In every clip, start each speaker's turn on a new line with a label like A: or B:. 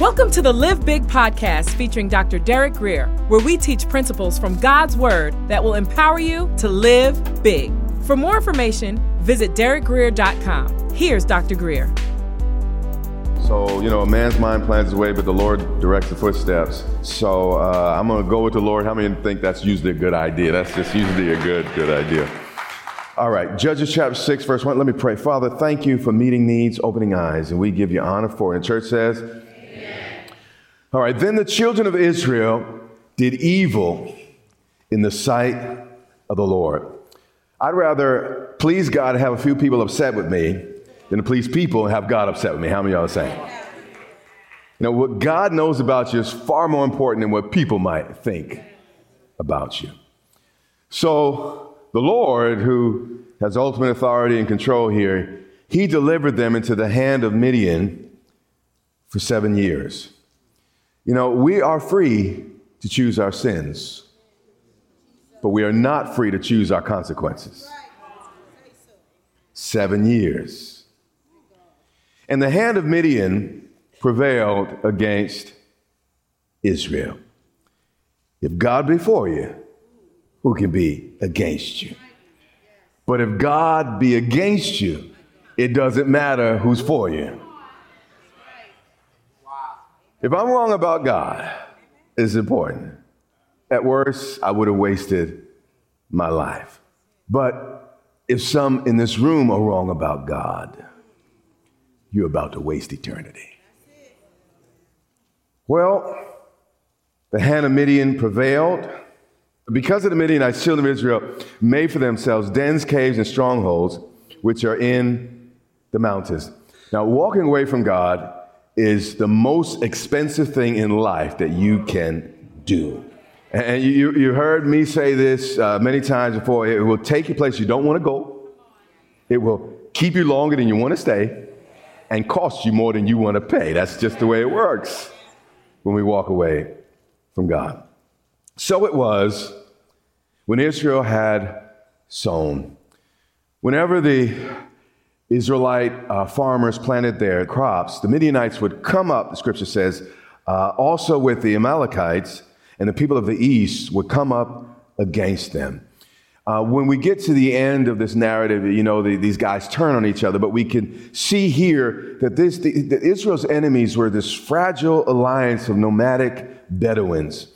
A: Welcome to the Live Big podcast featuring Dr. Derek Grier, where we teach principles from God's Word that will empower you to live big. For more information, visit derekgrier.com. Here's Dr. Grier.
B: So, you know, a man's mind plans his way, but the Lord directs the footsteps. So uh, I'm going to go with the Lord. How many think that's usually a good idea? That's just usually a good, good idea. All right, Judges chapter 6, verse 1. Let me pray. Father, thank you for meeting needs, opening eyes, and we give you honor for it. And church says, all right, then the children of Israel did evil in the sight of the Lord. I'd rather please God and have a few people upset with me than to please people and have God upset with me. How many y'all are saying? You know, what God knows about you is far more important than what people might think about you. So, the Lord, who has ultimate authority and control here, he delivered them into the hand of Midian for seven years. You know, we are free to choose our sins, but we are not free to choose our consequences. Seven years. And the hand of Midian prevailed against Israel. If God be for you, who can be against you? But if God be against you, it doesn't matter who's for you. If I'm wrong about God, it's important. At worst, I would have wasted my life. But if some in this room are wrong about God, you're about to waste eternity. Well, the hand of Midian prevailed. Because of the Midianites, children of Israel made for themselves dens, caves, and strongholds, which are in the mountains. Now, walking away from God is the most expensive thing in life that you can do. And you, you heard me say this uh, many times before. It will take you places you don't want to go. It will keep you longer than you want to stay and cost you more than you want to pay. That's just the way it works when we walk away from God. So it was when Israel had sown. Whenever the Israelite uh, farmers planted their crops, the Midianites would come up, the scripture says, uh, also with the Amalekites, and the people of the east would come up against them. Uh, when we get to the end of this narrative, you know, the, these guys turn on each other, but we can see here that this, the, the Israel's enemies were this fragile alliance of nomadic Bedouins.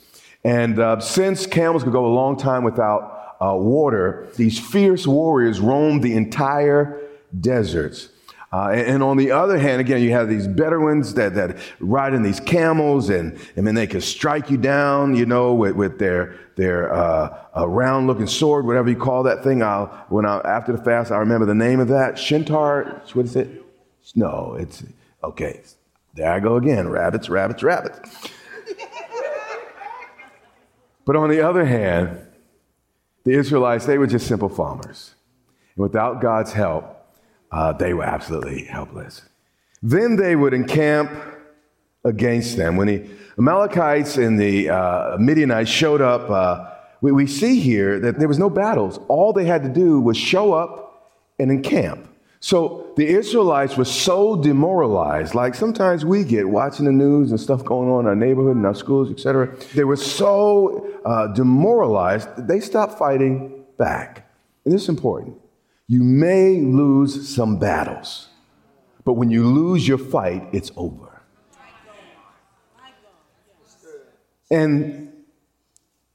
B: And uh, since camels could go a long time without uh, water, these fierce warriors roamed the entire deserts. Uh, and, and, on the other hand, again, you have these Bedouins that, that ride in these camels, and, and then they can strike you down, you know, with, with their, their uh, round looking sword, whatever you call that thing. I'll, when I, after the fast, I remember the name of that. Shintar, what is it? No, it's, okay, there I go again. Rabbits, rabbits, rabbits. but on the other hand, the Israelites, they were just simple farmers. And without God's help, uh, they were absolutely helpless. Then they would encamp against them. When the Amalekites and the uh, Midianites showed up, uh, we, we see here that there was no battles. All they had to do was show up and encamp. So the Israelites were so demoralized, like sometimes we get watching the news and stuff going on in our neighborhood and our schools, etc. They were so uh, demoralized they stopped fighting back. And this is important. You may lose some battles, but when you lose your fight, it's over. And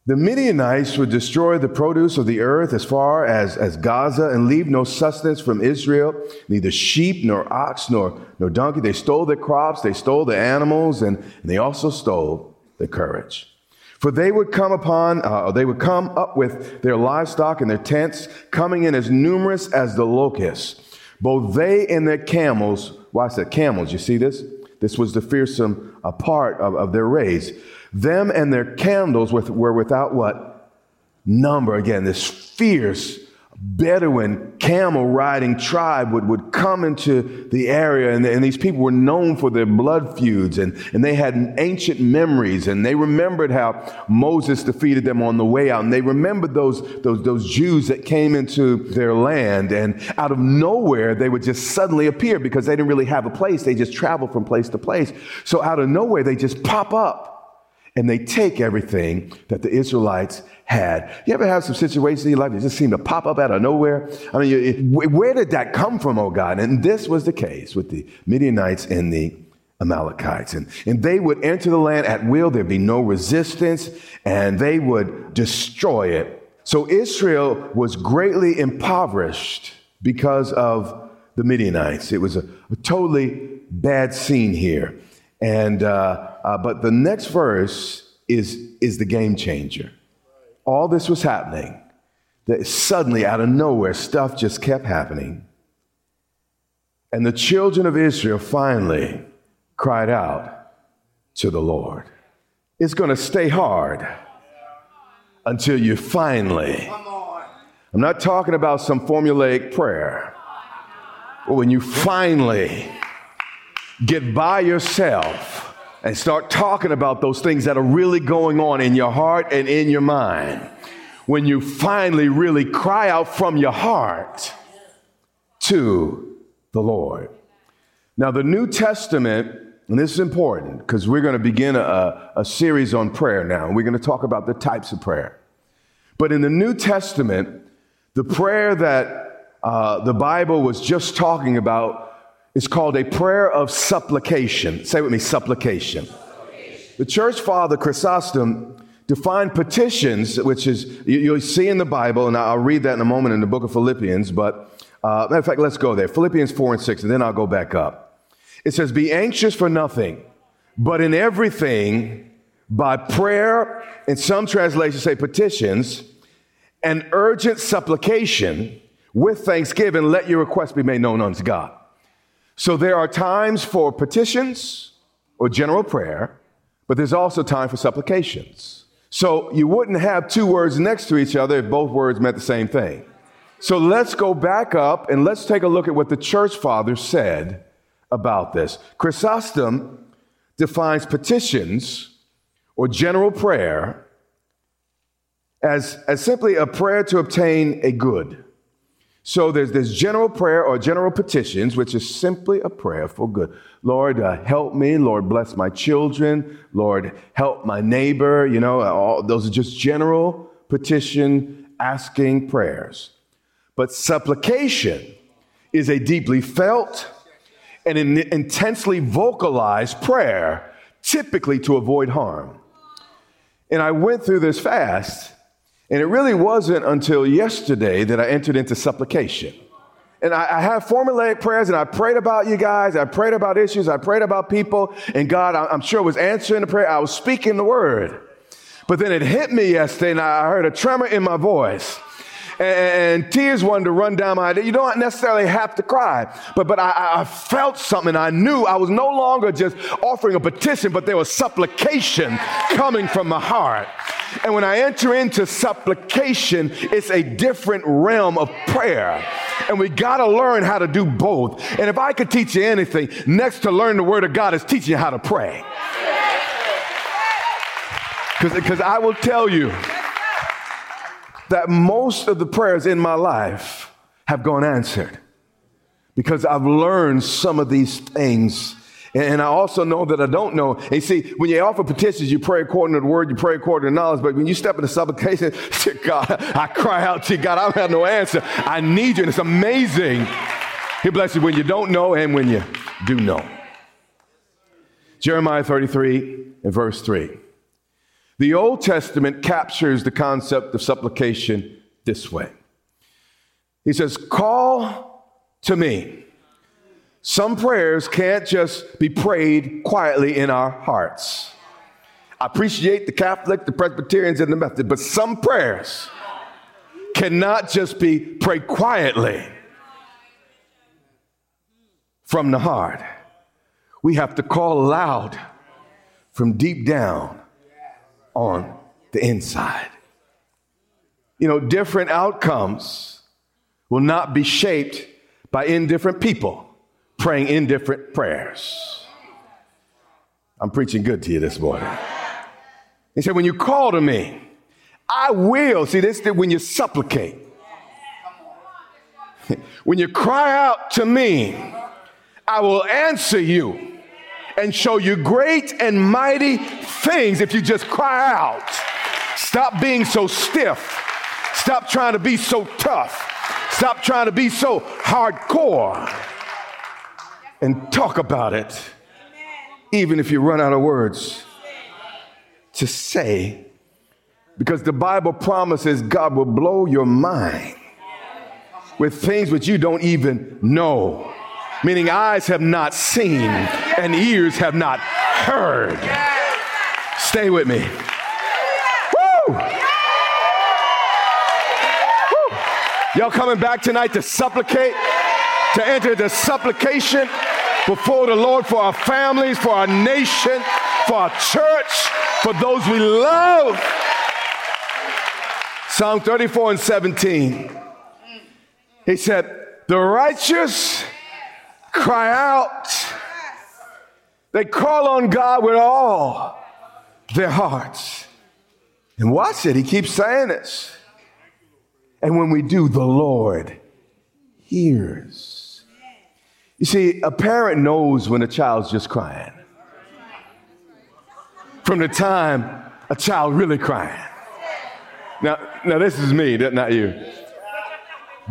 B: the Midianites would destroy the produce of the earth as far as, as Gaza and leave no sustenance from Israel, neither sheep nor ox nor, nor donkey. They stole their crops, they stole the animals, and, and they also stole the courage. For they would come upon, uh, they would come up with their livestock and their tents, coming in as numerous as the locusts. Both they and their camels, watch said camels, you see this? This was the fearsome uh, part of, of their race. Them and their candles with, were without what? Number. Again, this fierce Bedouin camel riding tribe would, would come into the area, and, and these people were known for their blood feuds, and, and they had ancient memories, and they remembered how Moses defeated them on the way out, and they remembered those, those, those Jews that came into their land, and out of nowhere, they would just suddenly appear because they didn't really have a place. They just traveled from place to place. So out of nowhere, they just pop up and they take everything that the Israelites had. You ever have some situations in your life that just seem to pop up out of nowhere? I mean, where did that come from, oh God? And this was the case with the Midianites and the Amalekites. And, and they would enter the land at will. There'd be no resistance and they would destroy it. So Israel was greatly impoverished because of the Midianites. It was a, a totally bad scene here. And, uh, uh, but the next verse is, is the game changer. All this was happening. That suddenly, out of nowhere, stuff just kept happening. And the children of Israel finally cried out to the Lord. It's going to stay hard until you finally. I'm not talking about some formulaic prayer. But when you finally get by yourself and start talking about those things that are really going on in your heart and in your mind, when you finally really cry out from your heart to the Lord. Now, the New Testament, and this is important because we're going to begin a, a series on prayer now, we're going to talk about the types of prayer. But in the New Testament, the prayer that uh, the Bible was just talking about is called a prayer of supplication. Say with me, supplication. supplication. The church father Chrysostom defined petitions, which is, you, will see in the Bible, and I'll read that in a moment in the book of Philippians, but uh, matter of fact, let's go there. Philippians 4 and 6, and then I'll go back up. It says, Be anxious for nothing, but in everything, by prayer, and some translations say petitions, and urgent supplication, with thanksgiving, let your requests be made known unto God. So there are times for petitions or general prayer, but there's also time for supplications. So you wouldn't have two words next to each other if both words meant the same thing. So let's go back up and let's take a look at what the church fathers said about this. Chrysostom defines petitions or general prayer as, as simply a prayer to obtain a good. So there's this general prayer or general petitions, which is simply a prayer for good. Lord, uh, help me. Lord, bless my children. Lord, help my neighbor. You know, all, those are just general petition asking prayers. But supplication is a deeply felt and an intensely vocalized prayer, typically to avoid harm. And I went through this fast and it really wasn't until yesterday that I entered into supplication. And I, I have formulaic prayers, and I prayed about you guys. I prayed about issues. I prayed about people. And God, I'm sure, was answering the prayer. I was speaking the word. But then it hit me yesterday, and I heard a tremor in my voice and tears wanted to run down my. You don't necessarily have to cry, but but I, I, felt something. I knew I was no longer just offering a petition, but there was supplication coming from my heart. And when I enter into supplication, it's a different realm of prayer. And we got to learn how to do both. And if I could teach you anything, next to learn the Word of God is teaching you how to pray. Because I will tell you that most of the prayers in my life have gone answered. Because I've learned some of these things and I also know that I don't know. And see, when you offer petitions, you pray according to the word, you pray according to knowledge. But when you step into supplication, to God, I cry out to God, I don't have no answer. I need you. And it's amazing. He bless you when you don't know and when you do know. Jeremiah 33 and verse 3. The Old Testament captures the concept of supplication this way. He says, Call to me some prayers can't just be prayed quietly in our hearts. I appreciate the Catholic, the Presbyterians, and the Methodist, but some prayers cannot just be prayed quietly from the heart. We have to call aloud from deep down on the inside. You know, different outcomes will not be shaped by indifferent people praying indifferent prayers. I'm preaching good to you this morning. He said, When you call to me, I will. See, this is when you supplicate. when you cry out to me, I will answer you and show you great and mighty things if you just cry out. Stop being so stiff. Stop trying to be so tough. Stop trying to be so hardcore. And talk about it, even if you run out of words to say, because the Bible promises God will blow your mind with things which you don't even know. Meaning, eyes have not seen and ears have not heard. Stay with me. Woo! Woo! Y'all coming back tonight to supplicate, to enter the supplication before the Lord for our families, for our nation, for our church, for those we love. Psalm 34 and 17. He said, The righteous cry out. They call on God with all their hearts. And watch it, he keeps saying this. And when we do, the Lord hears. You see, a parent knows when a child's just crying. From the time a child really crying. Now, now this is me, not you.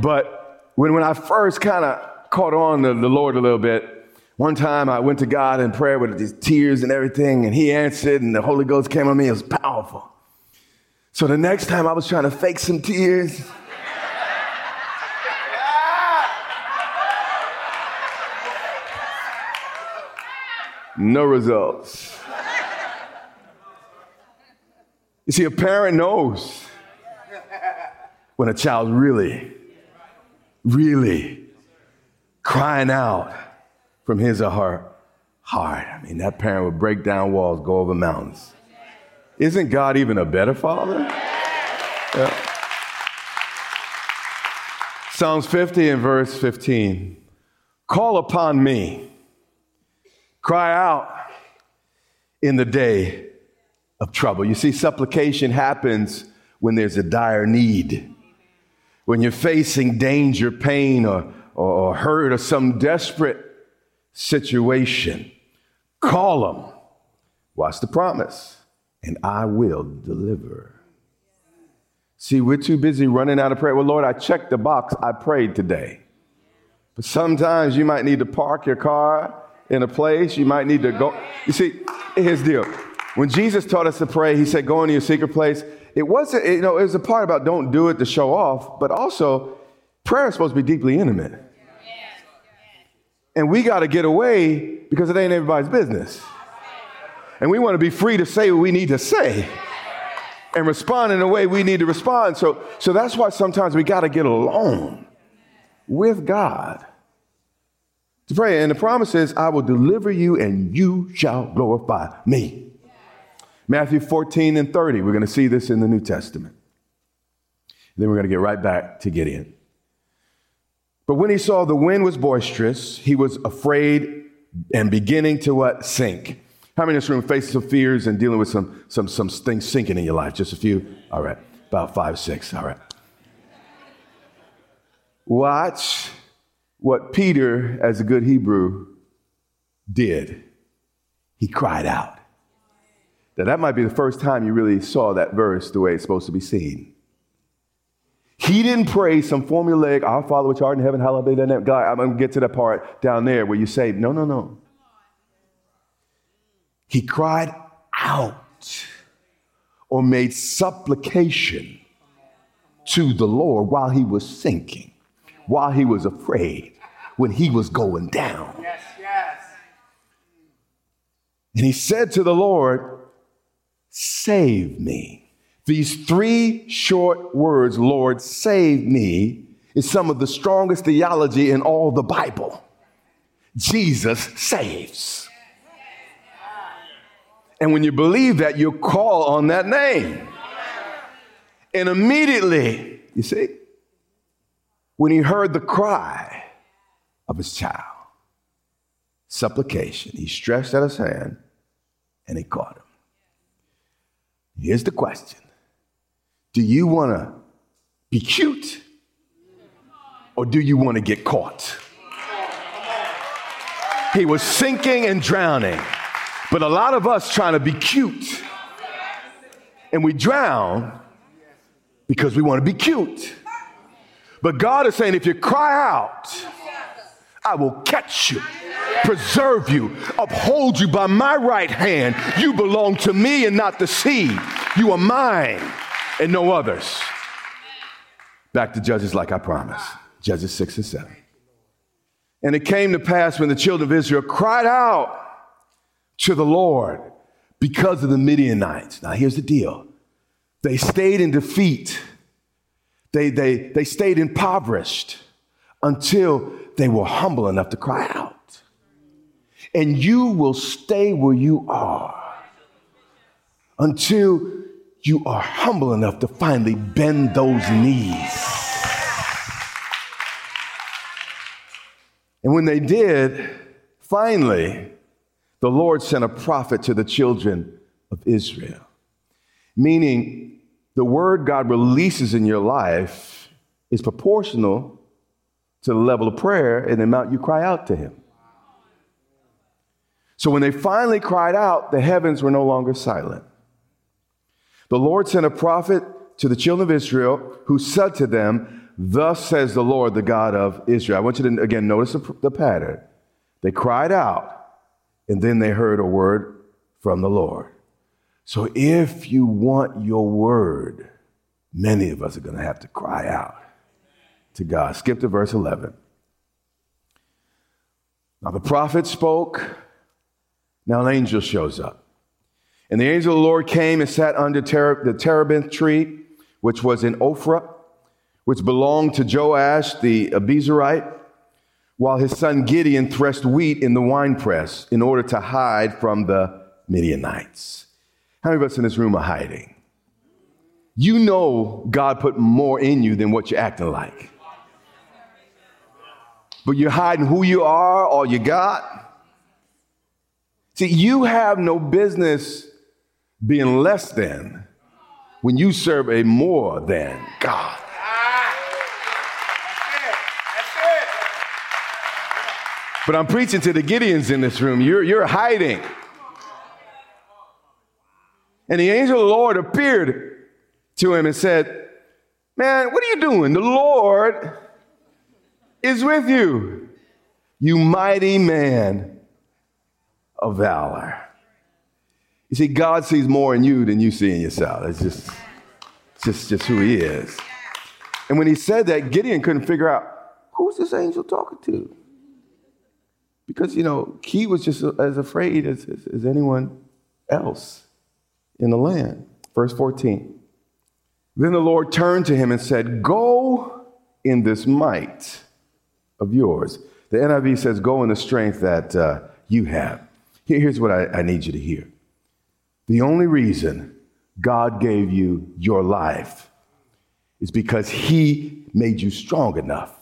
B: But when, when I first kind of caught on to the Lord a little bit, one time I went to God in prayer with these tears and everything, and He answered, and the Holy Ghost came on me. It was powerful. So the next time I was trying to fake some tears. no results. You see, a parent knows when a child's really, really crying out from his or her heart. I mean, that parent would break down walls, go over mountains. Isn't God even a better father? Yeah. Psalms 50 and verse 15. Call upon me, cry out in the day of trouble. You see, supplication happens when there's a dire need, when you're facing danger, pain, or, or hurt, or some desperate situation, call them. Watch the promise, and I will deliver. See, we're too busy running out of prayer. Well, Lord, I checked the box. I prayed today. But sometimes you might need to park your car in a place. You might need to go. You see, here's the deal. When Jesus taught us to pray, he said, go into your secret place. It wasn't, you know, it was a part about don't do it to show off, but also prayer is supposed to be deeply intimate. And we got to get away because it ain't everybody's business. And we want to be free to say what we need to say and respond in the way we need to respond. So, so that's why sometimes we got to get alone with God to pray. And the promise is, I will deliver you and you shall glorify me. Matthew 14 and 30. We're going to see this in the New Testament. Then we're going to get right back to Gideon. But when he saw the wind was boisterous, he was afraid and beginning to what? Sink. How many in this room facing some fears and dealing with some, some, some things sinking in your life? Just a few? All right. About five, six. All right. Watch what Peter, as a good Hebrew, did. He cried out. Now, that might be the first time you really saw that verse the way it's supposed to be seen. He didn't pray some formulaic, Our Father which art in heaven, hallowed be thy name. God, I'm going to get to that part down there where you say, no, no, no. He cried out or made supplication to the Lord while he was sinking, while he was afraid, when he was going down. Yes, yes. And he said to the Lord, Save me. These three short words, Lord, save me, is some of the strongest theology in all the Bible. Jesus saves. And when you believe that, you call on that name. And immediately, you see, when he heard the cry of his child. Supplication. He stretched out his hand and he caught him. Here's the question Do you want to be cute or do you want to get caught? He was sinking and drowning. But a lot of us trying to be cute and we drown because we want to be cute. But God is saying, if you cry out, I will catch you, preserve you, uphold you by my right hand. You belong to me and not the sea. You are mine and no others. Back to Judges, like I promised. Judges 6 and 7. And it came to pass when the children of Israel cried out to the Lord because of the Midianites. Now, here's the deal they stayed in defeat, they, they, they stayed impoverished until they were humble enough to cry out. And you will stay where you are until you are humble enough to finally bend those knees. And when they did, finally, the Lord sent a prophet to the children of Israel. Meaning, the word God releases in your life is proportional to the level of prayer and the amount you cry out to Him. So when they finally cried out, the heavens were no longer silent. The Lord sent a prophet to the children of Israel who said to them, Thus says the Lord, the God of Israel. I want you to again notice the, pattern. They cried out, and then they heard a word from the Lord. So if you want your word, many of us are going to have to cry out to God. Skip to verse 11. Now the prophet spoke. Now an angel shows up. And the angel of the Lord came and sat under ter- the terebinth tree, which was in Ophrah, which belonged to Joash the Abiezrite while his son Gideon threshed wheat in the winepress in order to hide from the Midianites. How many of us in this room are hiding? You know God put more in you than what you're acting like. But you're hiding who you are, all you got. See, you have no business being less than when you serve a more than God. But I'm preaching to the Gideons in this room. You're, you're hiding. And the angel of the Lord appeared to him and said, Man, what are you doing? The Lord is with you, you mighty man of valor. You see, God sees more in you than you see in yourself. It's just, just, just who he is. And when he said that, Gideon couldn't figure out who's this angel talking to? Because, you know, he was just as afraid as, as, as anyone else in the land. Verse 14. Then the Lord turned to him and said, Go in this might of yours. The NIV says, Go in the strength that uh, you have. Here's what I, I need you to hear. The only reason God gave you your life is because He made you strong enough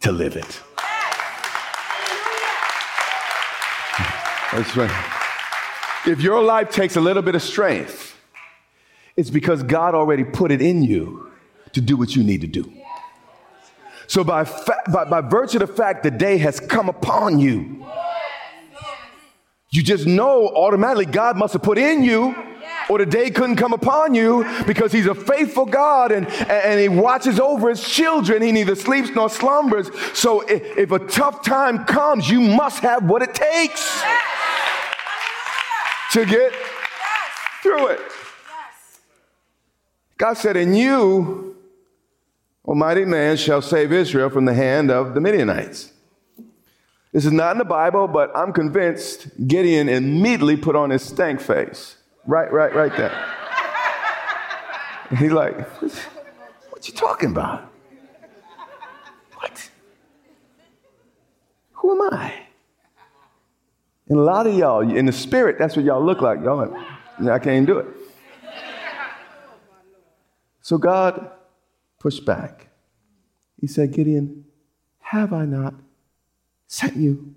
B: to live it. That's right. If your life takes a little bit of strength, it's because God already put it in you to do what you need to do. So, by, fa- by, by virtue of the fact the day has come upon you, you just know automatically God must have put in you, or the day couldn't come upon you because He's a faithful God and, and He watches over His children. He neither sleeps nor slumbers. So, if, if a tough time comes, you must have what it takes to get yes. through it. Yes. God said, And you, Almighty man, shall save Israel from the hand of the Midianites. This is not in the Bible, but I'm convinced Gideon immediately put on his stank face. Right, right, right there. He's like, What you talking about? What? Who am I? And a lot of y'all, in the spirit, that's what y'all look like. Y'all like, I can't do it. So God pushed back. he said, Gideon, have I not sent you?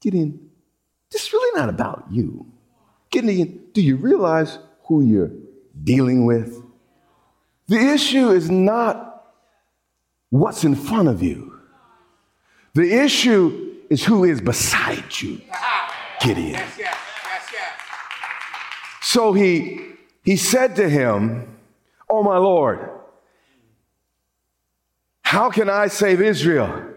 B: Gideon, this is really not about you. Gideon, do you realize who you're dealing with? The issue is not what's in front of you. The issue is who is beside you, Gideon. So he, he said to him, Oh, my Lord, how can I save Israel?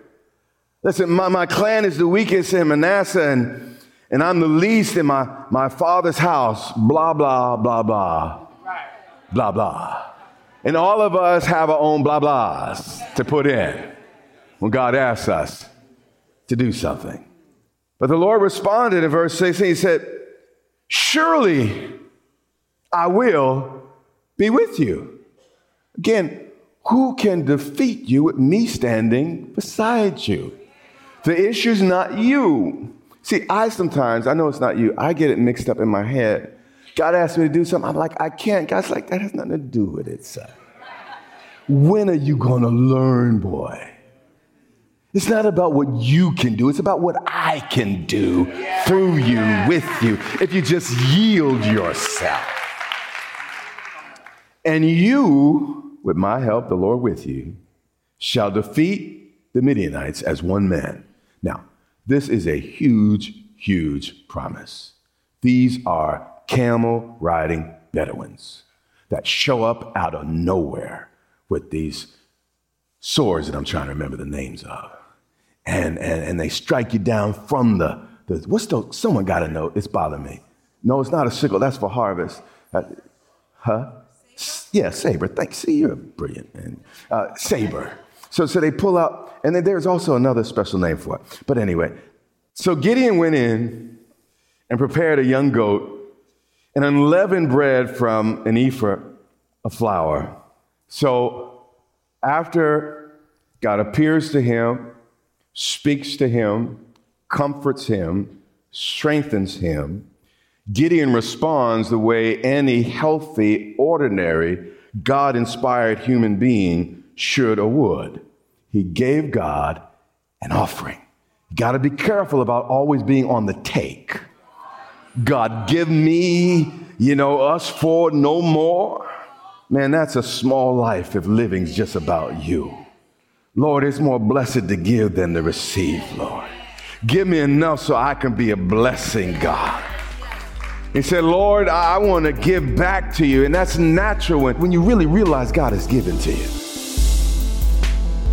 B: Listen, my, my clan is the weakest in Manasseh, and, and I'm the least in my, my father's house. Blah, blah, blah, blah. Blah, blah. And all of us have our own blah blahs to put in when God asks us to do something. But the Lord responded in verse 16, He said, Surely I will be with you. Again, who can defeat you with me standing beside you? The issue's not you. See, I sometimes, I know it's not you, I get it mixed up in my head. God asked me to do something, I'm like, I can't. God's like, that has nothing to do with it, son. When are you gonna learn, boy? It's not about what you can do, it's about what I can do through you, with you, if you just yield yourself. And you, with my help, the Lord with you, shall defeat the Midianites as one man. Now, this is a huge, huge promise. These are camel riding Bedouins that show up out of nowhere with these swords that I'm trying to remember the names of. And, and, and they strike you down from the, the what's the, someone got to know, it's bothering me. No, it's not a sickle, that's for harvest. Uh, huh? Yeah, saber. Thanks. See, you're brilliant, man. Uh, saber. So, so they pull out, and then there's also another special name for it. But anyway, so Gideon went in and prepared a young goat and unleavened bread from an ephah of flour. So after God appears to him, speaks to him, comforts him, strengthens him, Gideon responds the way any healthy, ordinary, God inspired human being should or would. He gave God an offering. You got to be careful about always being on the take. God, give me, you know, us for no more. Man, that's a small life if living's just about you. Lord, it's more blessed to give than to receive, Lord. Give me enough so I can be a blessing, God. He said, Lord, I want to give back to you. And that's natural when, when you really realize God has given to you.